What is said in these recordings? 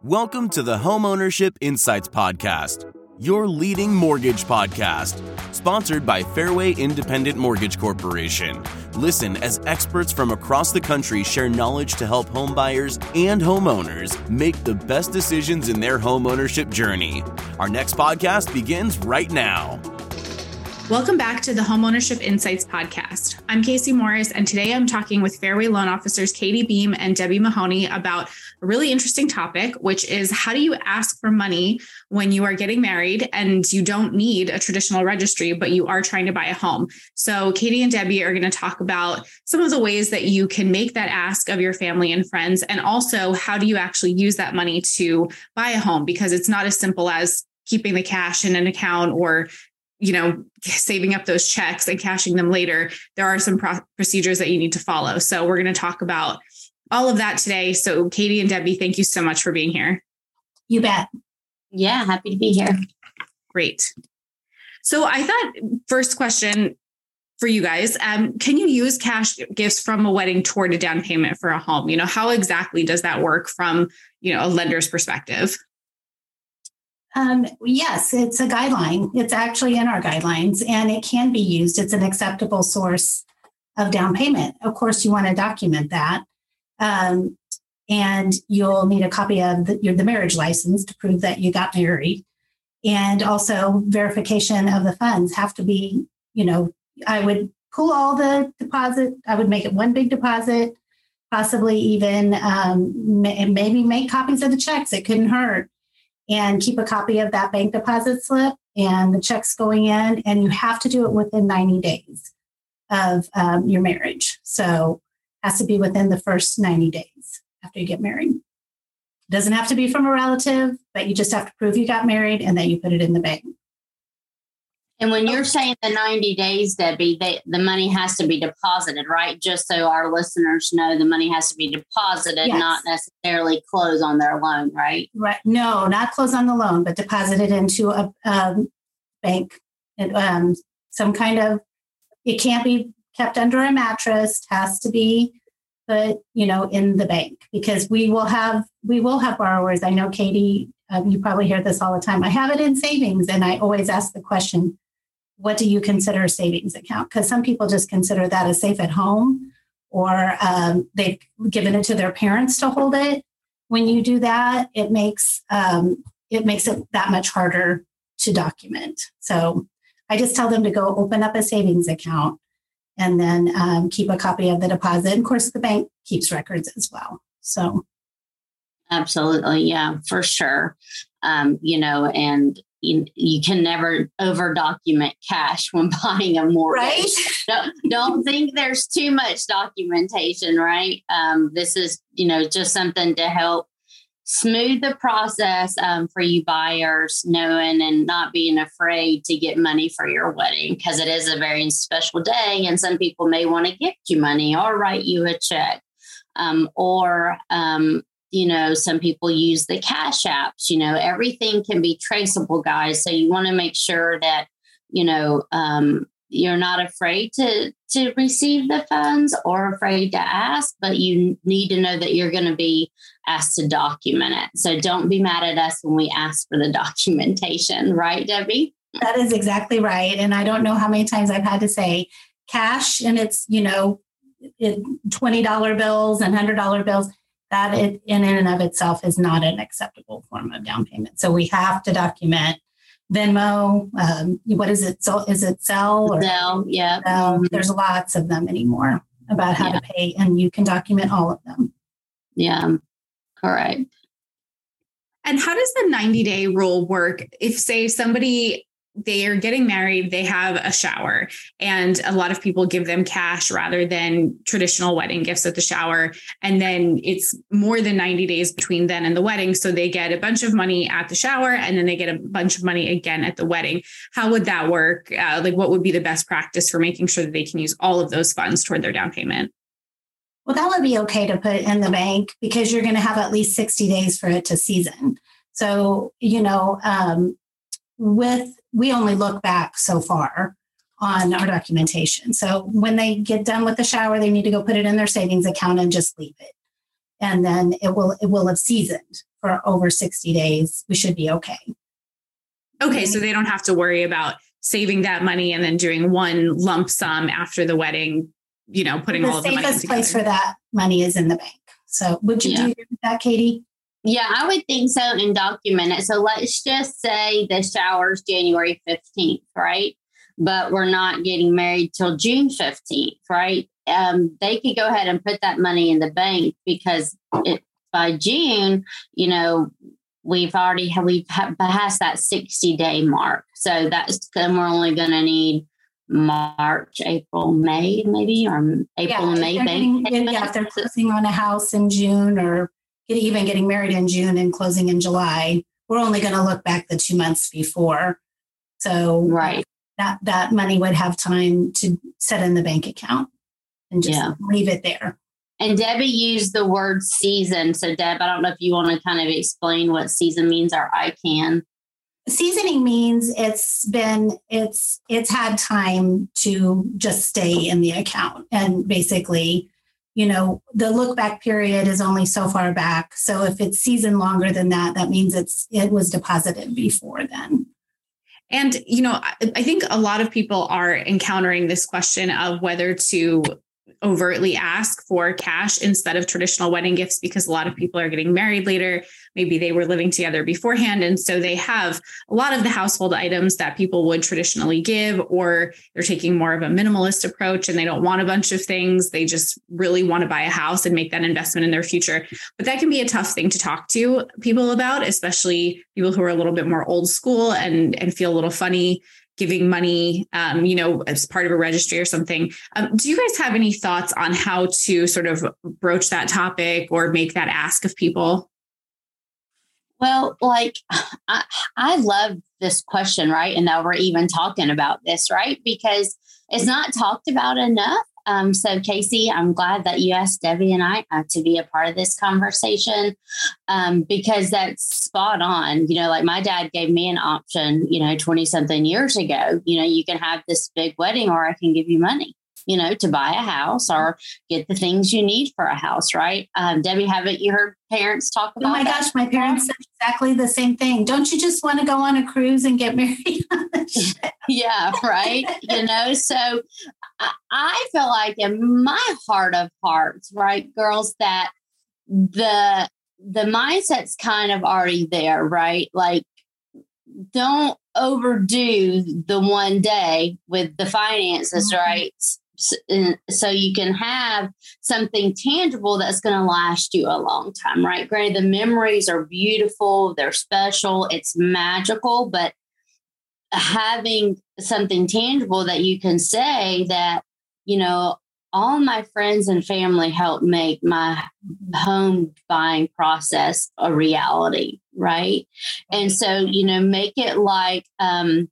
Welcome to the Homeownership Insights Podcast, your leading mortgage podcast, sponsored by Fairway Independent Mortgage Corporation. Listen as experts from across the country share knowledge to help homebuyers and homeowners make the best decisions in their homeownership journey. Our next podcast begins right now. Welcome back to the Homeownership Insights Podcast. I'm Casey Morris, and today I'm talking with Fairway Loan Officers Katie Beam and Debbie Mahoney about a really interesting topic, which is how do you ask for money when you are getting married and you don't need a traditional registry, but you are trying to buy a home? So, Katie and Debbie are going to talk about some of the ways that you can make that ask of your family and friends, and also how do you actually use that money to buy a home because it's not as simple as keeping the cash in an account or you know, saving up those checks and cashing them later, there are some pro- procedures that you need to follow. So we're going to talk about all of that today. So Katie and Debbie, thank you so much for being here. You bet. Yeah, happy to be here. Great. So I thought first question for you guys, um, can you use cash gifts from a wedding toward a down payment for a home? You know, how exactly does that work from, you know, a lender's perspective? Um, yes, it's a guideline. It's actually in our guidelines and it can be used. It's an acceptable source of down payment. Of course, you want to document that. Um, and you'll need a copy of the, your, the marriage license to prove that you got married. And also verification of the funds have to be, you know, I would pull all the deposit. I would make it one big deposit, possibly even um, maybe make copies of the checks. It couldn't hurt and keep a copy of that bank deposit slip and the checks going in. And you have to do it within 90 days of um, your marriage. So it has to be within the first 90 days after you get married. It Doesn't have to be from a relative, but you just have to prove you got married and that you put it in the bank. And when you're saying the 90 days, Debbie, they, the money has to be deposited, right? Just so our listeners know the money has to be deposited, yes. not necessarily close on their loan, right? Right. No, not close on the loan, but deposited into a um, bank. And, um, some kind of, it can't be kept under a mattress, has to be put, you know, in the bank because we will have, we will have borrowers. I know Katie, um, you probably hear this all the time. I have it in savings. And I always ask the question, what do you consider a savings account? Because some people just consider that a safe at home or um, they've given it to their parents to hold it. When you do that, it makes um, it makes it that much harder to document. So I just tell them to go open up a savings account and then um, keep a copy of the deposit. And of course, the bank keeps records as well. So absolutely, yeah, for sure. Um, you know, and you, you can never over document cash when buying a mortgage. Right? don't, don't think there's too much documentation, right? Um, this is, you know, just something to help smooth the process um, for you buyers, knowing and not being afraid to get money for your wedding because it is a very special day. And some people may want to gift you money or write you a check. Um, or um, you know, some people use the cash apps, you know, everything can be traceable, guys. So you want to make sure that, you know, um, you're not afraid to to receive the funds or afraid to ask, but you need to know that you're going to be asked to document it. So don't be mad at us when we ask for the documentation, right, Debbie? That is exactly right. And I don't know how many times I've had to say cash and it's, you know, $20 bills and $100 bills that it, in and of itself is not an acceptable form of down payment. So we have to document Venmo. Um, what is it? So is it Zelle? Or Zelle, yeah. Zelle? Mm-hmm. There's lots of them anymore about how yeah. to pay, and you can document all of them. Yeah, correct. And how does the 90 day rule work? If, say, somebody they are getting married, they have a shower, and a lot of people give them cash rather than traditional wedding gifts at the shower. And then it's more than 90 days between then and the wedding. So they get a bunch of money at the shower and then they get a bunch of money again at the wedding. How would that work? Uh, like, what would be the best practice for making sure that they can use all of those funds toward their down payment? Well, that would be okay to put in the bank because you're going to have at least 60 days for it to season. So, you know, um, with we only look back so far on our documentation. So when they get done with the shower, they need to go put it in their savings account and just leave it. And then it will it will have seasoned for over 60 days, we should be okay. Okay, so they don't have to worry about saving that money and then doing one lump sum after the wedding, you know, putting the all of the money safest place for that money is in the bank. So would you Yeah. do that, Katie? Yeah, I would think so and document it. So let's just say the shower's January 15th, right? But we're not getting married till June 15th, right? Um, they could go ahead and put that money in the bank because it, by June, you know, we've already we've passed that 60 day mark. So that's then we're only going to need March, April, May, maybe, or April and May getting- yeah, if they're closing on a house in June or even getting married in June and closing in July, we're only going to look back the two months before. So Right. that that money would have time to set in the bank account and just Yeah. leave it there. And Debbie used the word season. So, Deb, I don't know if you want to kind of explain what season means, or I can. Seasoning means it's been it's it's had time to just stay in the account and basically you know the look back period is only so far back. So if it's season longer than that that means it's it was deposited before then. And, you know, I, think a lot of people are encountering this question of whether to overtly ask for cash instead of traditional wedding gifts because a lot of people are getting married later. Maybe they were living together beforehand. And so they have a lot of the household items that people would traditionally give, or they're taking more of a minimalist approach and they don't want a bunch of things. They just really want to buy a house and make that investment in their future. But that can be a tough thing to talk to people about, especially people who are a little bit more old school and, and feel a little funny giving money, um, you know, as part of a registry or something. Um, do you guys have any thoughts on how to sort of broach that topic or make that ask of people? Well, like I, I love this question, right? And now we're even talking about this, right? Because it's not talked about enough. Um, so, Casey, I'm glad that you asked Debbie and I uh, to be a part of this conversation um, because that's spot on. You know, like my dad gave me an option, you know, 20 something years ago. You know, you can have this big wedding or I can give you money, you know, to buy a house or get the things you need for a house, right? Um, Debbie, haven't you heard parents talk about oh my that? gosh my parents said exactly the same thing don't you just want to go on a cruise and get married on the ship? yeah right you know so I, feel like in my heart of hearts right girls that the the mindset's kind of already there right? Like don't overdo the one day with the finances Mhm. right? So you can have something tangible that's going to last you a long time right? Granted the memories are beautiful they're special it's magical but having something tangible that you can say that, you know, all my friends and family helped make my home buying process a reality, right? And so, you know, make it like, um,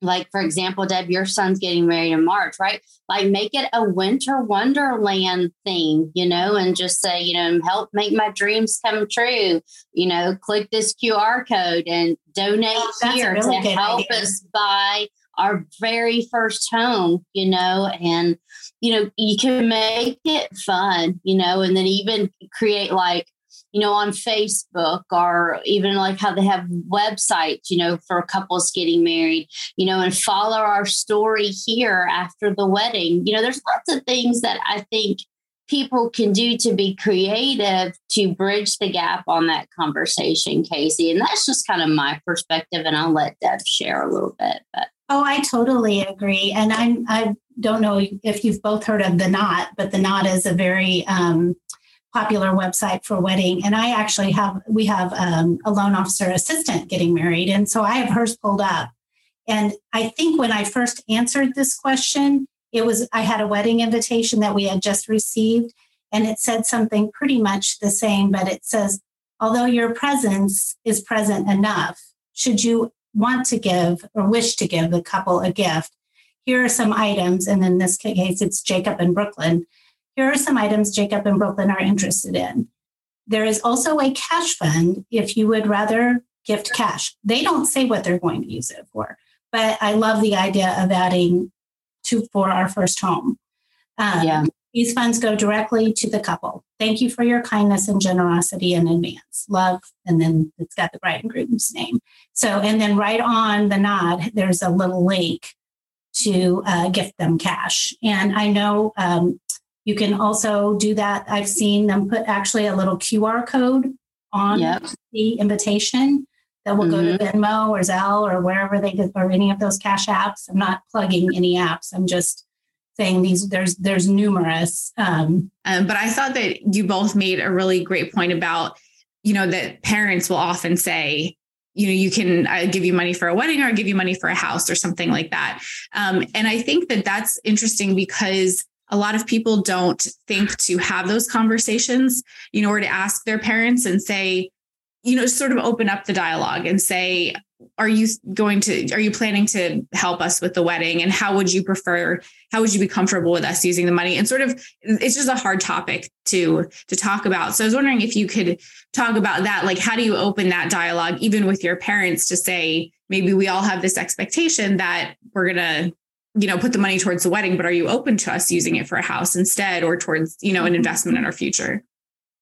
like for example, Deb, your son's getting married in March, right? Like make it a winter wonderland theme, you know, and just say, you know, help make my dreams come true. You know, click this QR code and donate Oh, here really to help idea. us buy our very first home, you know, and you know, you can make it fun, you know, and then even create like you know, on Facebook or even like how they have websites, you know, for couples getting married, you know, and follow our story here after the wedding. You know, there's lots of things that I think people can do to be creative to bridge the gap on that conversation, Casey. And that's just kind of my perspective. And I'll let Deb share a little bit. But Oh, I totally agree. And I'm, I don't know if you've both heard of the Knot, but the Knot is a very um, popular website for wedding. And I actually have we have um, a loan officer assistant getting married, and so I have hers pulled up. And I think when I first answered this question, it was I had a wedding invitation that we had just received, and it said something pretty much the same, but it says, although your presence is present enough, should you want to give or wish to give the couple a gift, here are some items. And in this case, it's Jacob in Brooklyn. Here are some items Jacob and Brooklyn are interested in. There is also a cash fund if you would rather gift cash. They don't say what they're going to use it for, but I love the idea of adding to for our first home. Um, Yeah. These funds go directly to the couple. Thank you for your kindness and generosity in advance. Love, and then it's got the bride and groom's name. So, and then right on the Knot, there's a little link to uh, gift them cash. And I know um, you can also do that. I've seen them put actually a little QR code on yep. the invitation that will mm-hmm. go to mm-hmm. Venmo or Zelle or wherever they get, or any of those cash apps. I'm not plugging any apps. I'm just saying these there's there's numerous um, um, but i thought that you both made a really great point about you know that parents will often say you know you can uh, give you money for a wedding or give you money for a house or something like that. Um, and i think that that's interesting because a lot of people don't think to have those conversations you know or to ask their parents and say you know sort of open up the dialogue and say are you going to are you planning to help us with the wedding? And how would you prefer how would you be comfortable with us using the money? And sort of it's just a hard topic to to talk about. So i was wondering if you could talk about that. Like how do you open that dialogue even with your parents to say maybe we all have this expectation that we're going to you know put the money towards the wedding but are you open to us using it for a house instead or towards you know an mm-hmm. investment in our future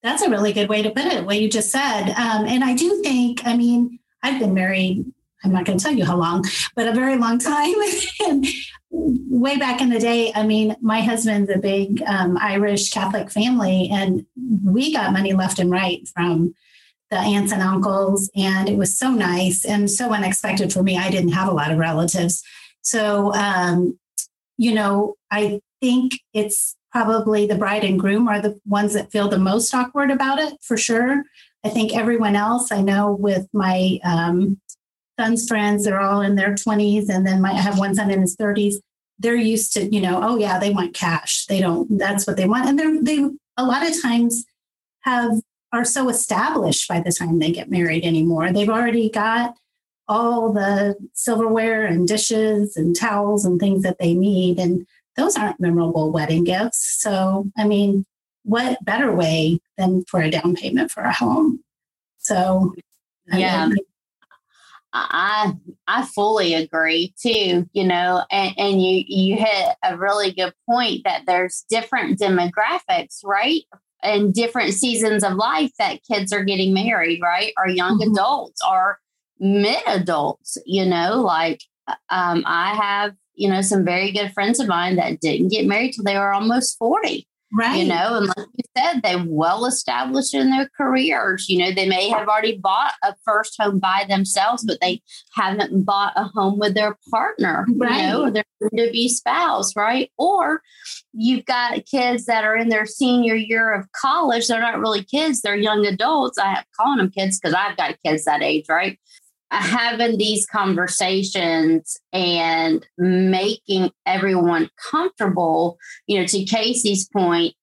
that's a really good way to put it what you just said um, and i do think i mean I've been married, I'm not going to tell you how long, but a very long time. and way back in the day, I mean, my husband's a big um, Irish Catholic family, and we got money left and right from the aunts and uncles. And it was so nice and so unexpected for me. I didn't have a lot of relatives. So, um, you know, I think it's probably the bride and groom are the ones that feel the most awkward about it for sure. I think everyone else I know with my um, son's friends, they're all in their 20s, and then my, I have one son in his 30s. They're used to, you know, oh yeah, they want cash. They don't. That's what they want, and they're they a lot of times have are so established by the time they get married anymore. They've already got all the silverware and dishes and towels and things that they need, and those aren't memorable wedding gifts. So, I mean, what better way than for a down payment for a home? So, yeah. I, mean, I I fully agree too, you know, and, and you you hit a really good point that there's different demographics, right? And different seasons of life that kids are getting married, right? Or young mm-hmm. adults or mid adults, you know, like um, I have, you know, some very good friends of mine that didn't get married till they were almost 40. Right. You know, and like you said, they're well established in their careers. You know, they may have already bought a first home by themselves, but they haven't bought a home with their partner, right. you know, or their to be spouse, right? Or you've got kids that are in their senior year of college. They're not really kids, they're young adults. I have calling them kids because I've got kids that age, right? Having these conversations and making everyone comfortable, you know, to Casey's point,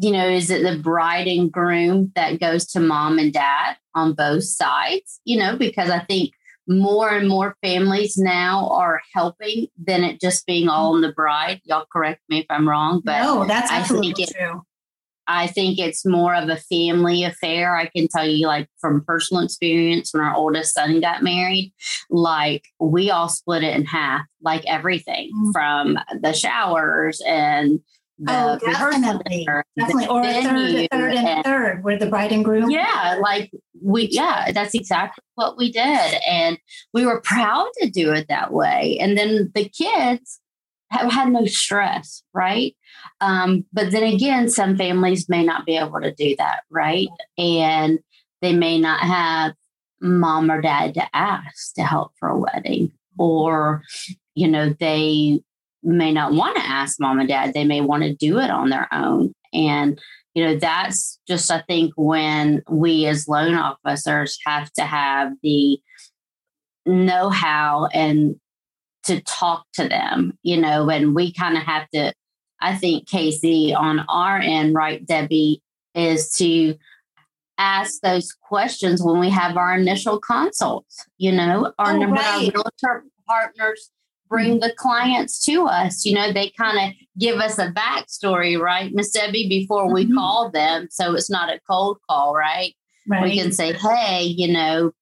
you know, is it the bride and groom that goes to mom and dad on both sides? You know, because I think more and more families now are helping than it just being all mm-hmm. on the bride. Y'all correct me if I'm wrong, but no, that's absolutely it, true. I think it's more of a family affair. I can tell you, like, from personal experience, when our oldest son got married, like, we all split it in half, like everything mm-hmm. from the showers and the oh, definitely, definitely, or third, third, and, and third, where the bride and groom. Yeah, like we, yeah, that's exactly what we did, and we were proud to do it that way. And then the kids have had no stress, right? Um, but then again, some families may not be able to do that, right? And they may not have mom or dad to ask to help for a wedding, or, you know, they may not want to ask mom and dad. They may want to do it on their own. And, you know, that's just, I think, when we as loan officers have to have the know how and to talk to them, you know, and we kind of have to I think, Casey, on our end, right, Debbie, is to ask those questions when we have our initial consults. You know, our oh, number right. our realtor partners bring the clients to us. You know, they kind of give us a backstory, right, Miss Debbie, before we mm-hmm. call them. So it's not a cold call, right? right? We can say, hey, you know,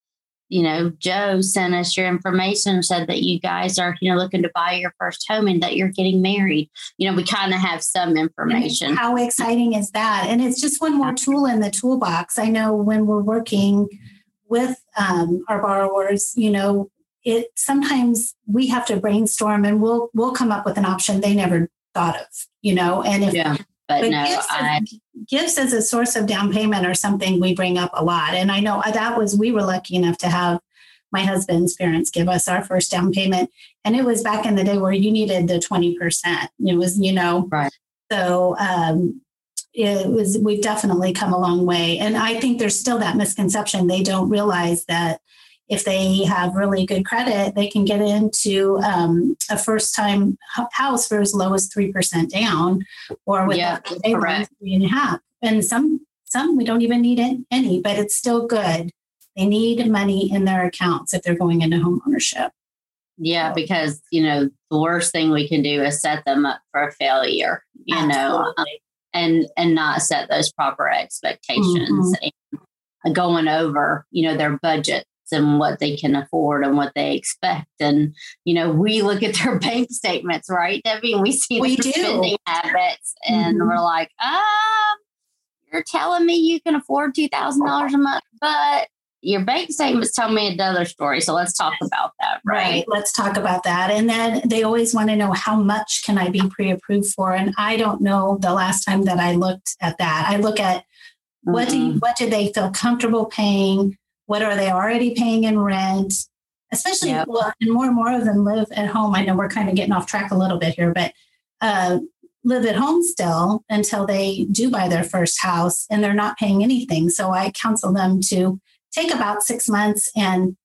you know, Joe sent us your information, said that you guys are, you know, looking to buy your first home and that you're getting married. You know, we kind of have some information. How exciting is that? And it's just one more tool in the toolbox. I know when we're working with um, our borrowers, you know, it sometimes we have to brainstorm and we'll we'll come up with an option they never thought of, you know. And if yeah. But, but no, gifts, I, as, gifts as a source of down payment are something we bring up a lot. And I know that was, we were lucky enough to have my husband's parents give us our first down payment. And it was back in the day where you needed the 20%. It was, you know, right. so um, it was, we've definitely come a long way. And I think there's still that misconception. They don't realize that if they have really good credit, they can get into um, a first time house for as low as 3% down or with yeah, three and a half. And some, some we don't even need any, but it's still good. They need money in their accounts if they're going into home ownership. Yeah, because you know the worst thing we can do is set them up for a failure. You Absolutely. know, um, and and not set those proper expectations mm-hmm. and going over you know their budget and what they can afford and what they expect. And, you know, we look at their bank statements, right, Debbie? And we see we their do. spending habits and mm-hmm. we're like, um, you're telling me you can afford $2,000 a month, but your bank statements tell me another story. So let's talk about that. Right? right. Let's talk about that. And then they always want to know how much can I be pre-approved for? And I don't know the last time that I looked at that. I look at what mm-hmm. do you, what do they feel comfortable paying? What are they already paying in rent? Especially, yep. well, and more and more of them live at home. I know we're kind of getting off track a little bit here, but uh, live at home still until they do buy their first house and they're not paying anything. So I counsel them to take about six months and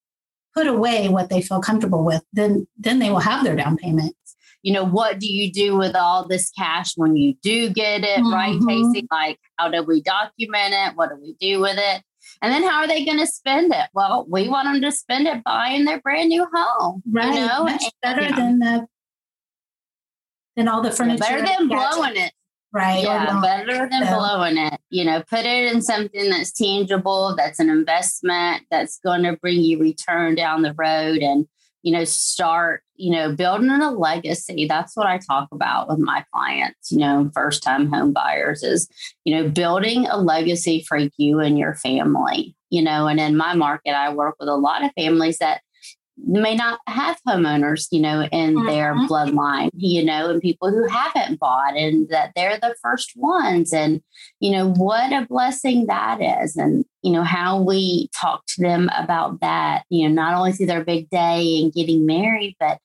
put away what they feel comfortable with. Then, then they will have their down payment you know, what do you do with all this cash when you do get it, mm-hmm. right, Casey? Like, how do we document it? What do we do with it? And then how are they going to spend it? Well, we want them to spend it buying their brand new home. Right. You know? Much better yeah. than the than all the furniture. better than blowing it. Right. Yeah, better than so. blowing it. You know, put it in something that's tangible, that's an investment, that's going to bring you return down the road and you know, start, you know, building a legacy. That's what I talk about with my clients, you know, first time home buyers is, you know, building a legacy for you and your family, you know, and in my market, I work with a lot of families that may not have homeowners, you know, in mm-hmm. their bloodline, you know, and people who haven't bought and that they're the first ones. And, you know, what a blessing that is. And, you know, how we talk to them about that, you know, not only through their big day and getting married, but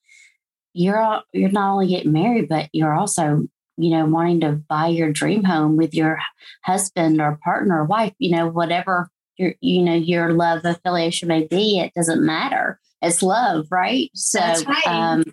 you're you're not only getting married, but you're also, you know, wanting to buy your dream home with your husband or partner or wife, you know, whatever your you know your love affiliation may be, it doesn't matter it's love, right? So right. Um,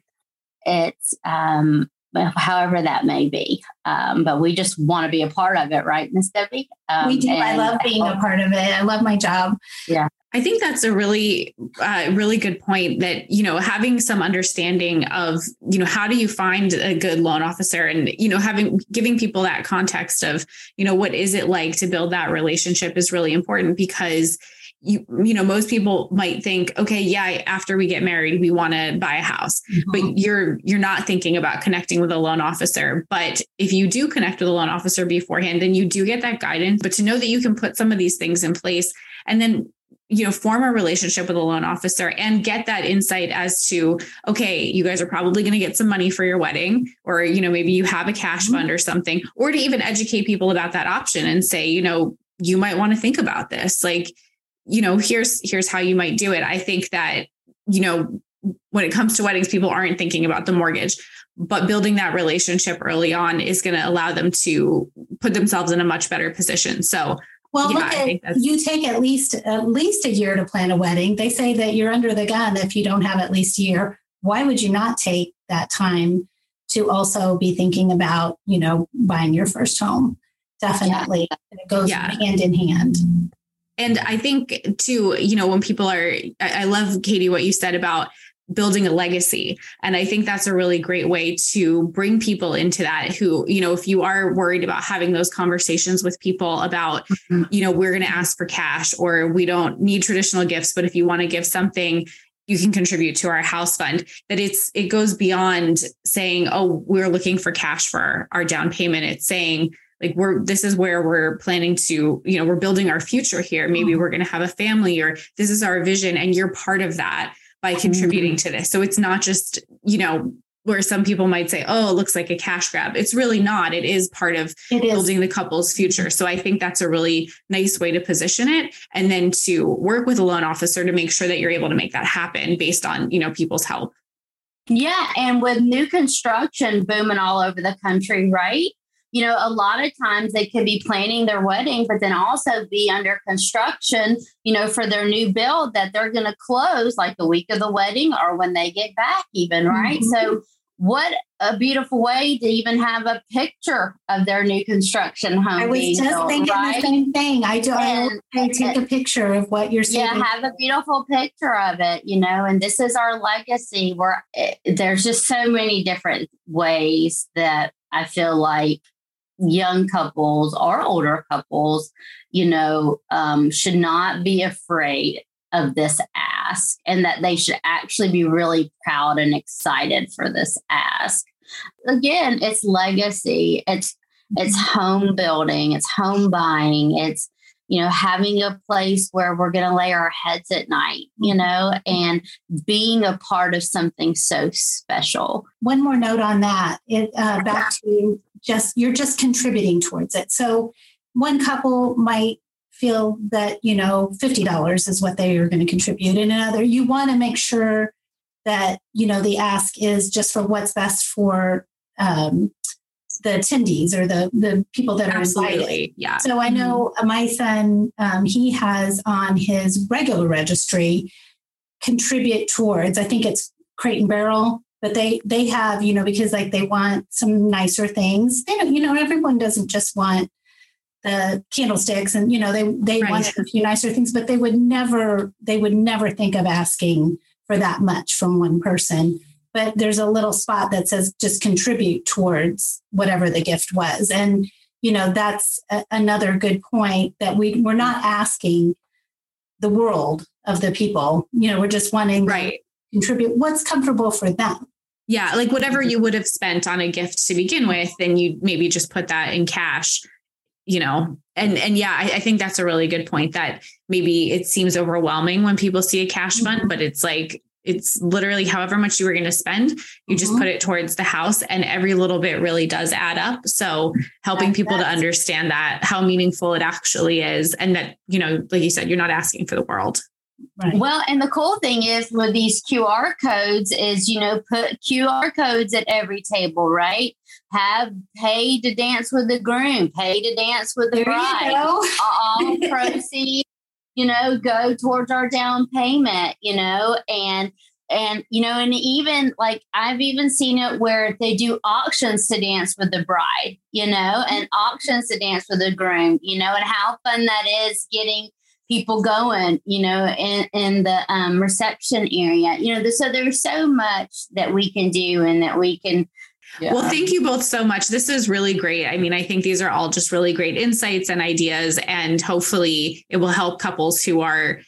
it's um, however that may be. Um, but we just want to be a part of it, right, Miss Debbie? Um, we do. I love being a part of it. I love my job. Yeah. I think that's a really, uh, really good point that, you know, having some understanding of, you know, how do you find a good loan officer and, you know, having, giving people that context of, you know, what is it like to build that relationship is really important because you you know most people might think okay yeah after we get married we want to buy a house mm-hmm. but you're you're not thinking about connecting with a loan officer but if you do connect with a loan officer beforehand then you do get that guidance but to know that you can put some of these things in place and then you know form a relationship with a loan officer and get that insight as to okay you guys are probably going to get some money for your wedding or you know maybe you have a cash mm-hmm. fund or something or to even educate people about that option and say you know you might want to think about this like you know, here's here's how you might do it. I think that, you know, when it comes to weddings, people aren't thinking about the mortgage, but building that relationship early on is going to allow them to put themselves in a much better position. So well, yeah, look at, you take at least at least a year to plan a wedding. They say that you're under the gun if you don't have at least a year. Why would you not take that time to also be thinking about, you know, buying your first home? Definitely. Yeah. It goes yeah. hand in hand. And I think too, you know, when people are, I love Katie, what you said about building a legacy. And i think that's a really great way to bring people into that who you know if you are worried about having those conversations with people about mm-hmm. you know we're going to ask for cash or we don't need traditional gifts but if you want to give something you can contribute to our house fund. That it's it goes beyond saying oh we're looking for cash for our down payment. It's saying like we're this is where we're planning to you know we're building our future here. Maybe mm-hmm. we're going to have a family or this is our vision and you're part of that by contributing mm-hmm. to this so it's not just you know where some people might say, oh, it looks like a cash grab. It's really not. It is part of building the couple's future. So I think that's a really nice way to position it. And then to work with a loan officer to make sure that you're able to make that happen based on, you know, people's help. Yeah. And with new construction booming all over the country, right? You know, a lot of times they could be planning their wedding, but then also be under construction, you know, for their new build that they're going to close like the week of the wedding or when they get back, even, right? Mm-hmm. So what a beautiful way to even have a picture of their new construction home. I was just built, thinking right? the same thing. I do. And, I take a picture of what you're saying. Yeah, have a beautiful picture of it. You know, and this is our legacy. Where it, eh, there's just so many different ways that I feel like young couples or older couples, you know, um, should not be afraid of this ask and that they should actually be really proud and excited for this ask. Again, it's legacy, it's it's home building, it's home buying, it's you know having a place where we're going to lay our heads at night you know and being a part of something so special. One more note on that it uh, back to just you're just contributing towards it. So one couple might feel that you know $50 is what they are going to contribute and another. You want to make sure that you know the ask is just for what's best for um, the attendees or the the people that Absolutely. are invited. Yeah. So I know mm-hmm. my son, um, he has on his regular registry contribute towards. I think it's Crate and Barrel, but they they have you know because like they want some nicer things. They don't, you know everyone doesn't just want the candlesticks and you know they they right. wanted a few nicer things but they would never they would never think of asking for that much from one person but there's a little spot that says just contribute towards whatever the gift was. And you know that's a, another good point that we we're not asking the world of the people. You know we're just wanting right. contribute what's comfortable for them. Yeah like whatever you would have spent on a gift to begin with then you maybe just put that in cash you know? And and yeah I, I, think that's a really good point that maybe it seems overwhelming when people see a cash fund mm-hmm. but it's like it's literally however much you were going to spend you mm-hmm. just put it towards the house and every little bit really does add up so helping that's, people to understand that how meaningful it actually is and that you know like you said you're not asking for the world Right. Well, and the cool thing is with these QR codes is, you know, put QR codes at every table, right? Have pay to dance with the groom, pay to dance with the there bride. All proceeds, you know, go towards our down payment, you know, and and you know, and even like I've even seen it where they do auctions to dance with the bride, you know, and auctions to dance with the groom, you know, and how fun that is getting people going, you know, in, in the um, reception area. You know, so there's so much that we can do and that we can. Yeah. Well, thank you both so much. This is really great. I mean, I think these are all just really great insights and ideas, and hopefully it will help couples who are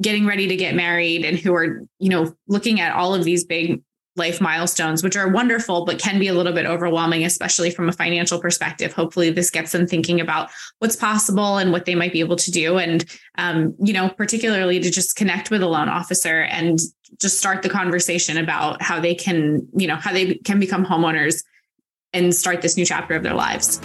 getting ready to get married and who are, you know, looking at all of these big life milestones, which are wonderful, but can be a little bit overwhelming, especially from a financial perspective. Hopefully, this gets them thinking about what's possible and what they might be able to do. And, um, you know, particularly to just connect with a loan officer and just start the conversation about how they can, you know, how they can become homeowners and start this new chapter of their lives.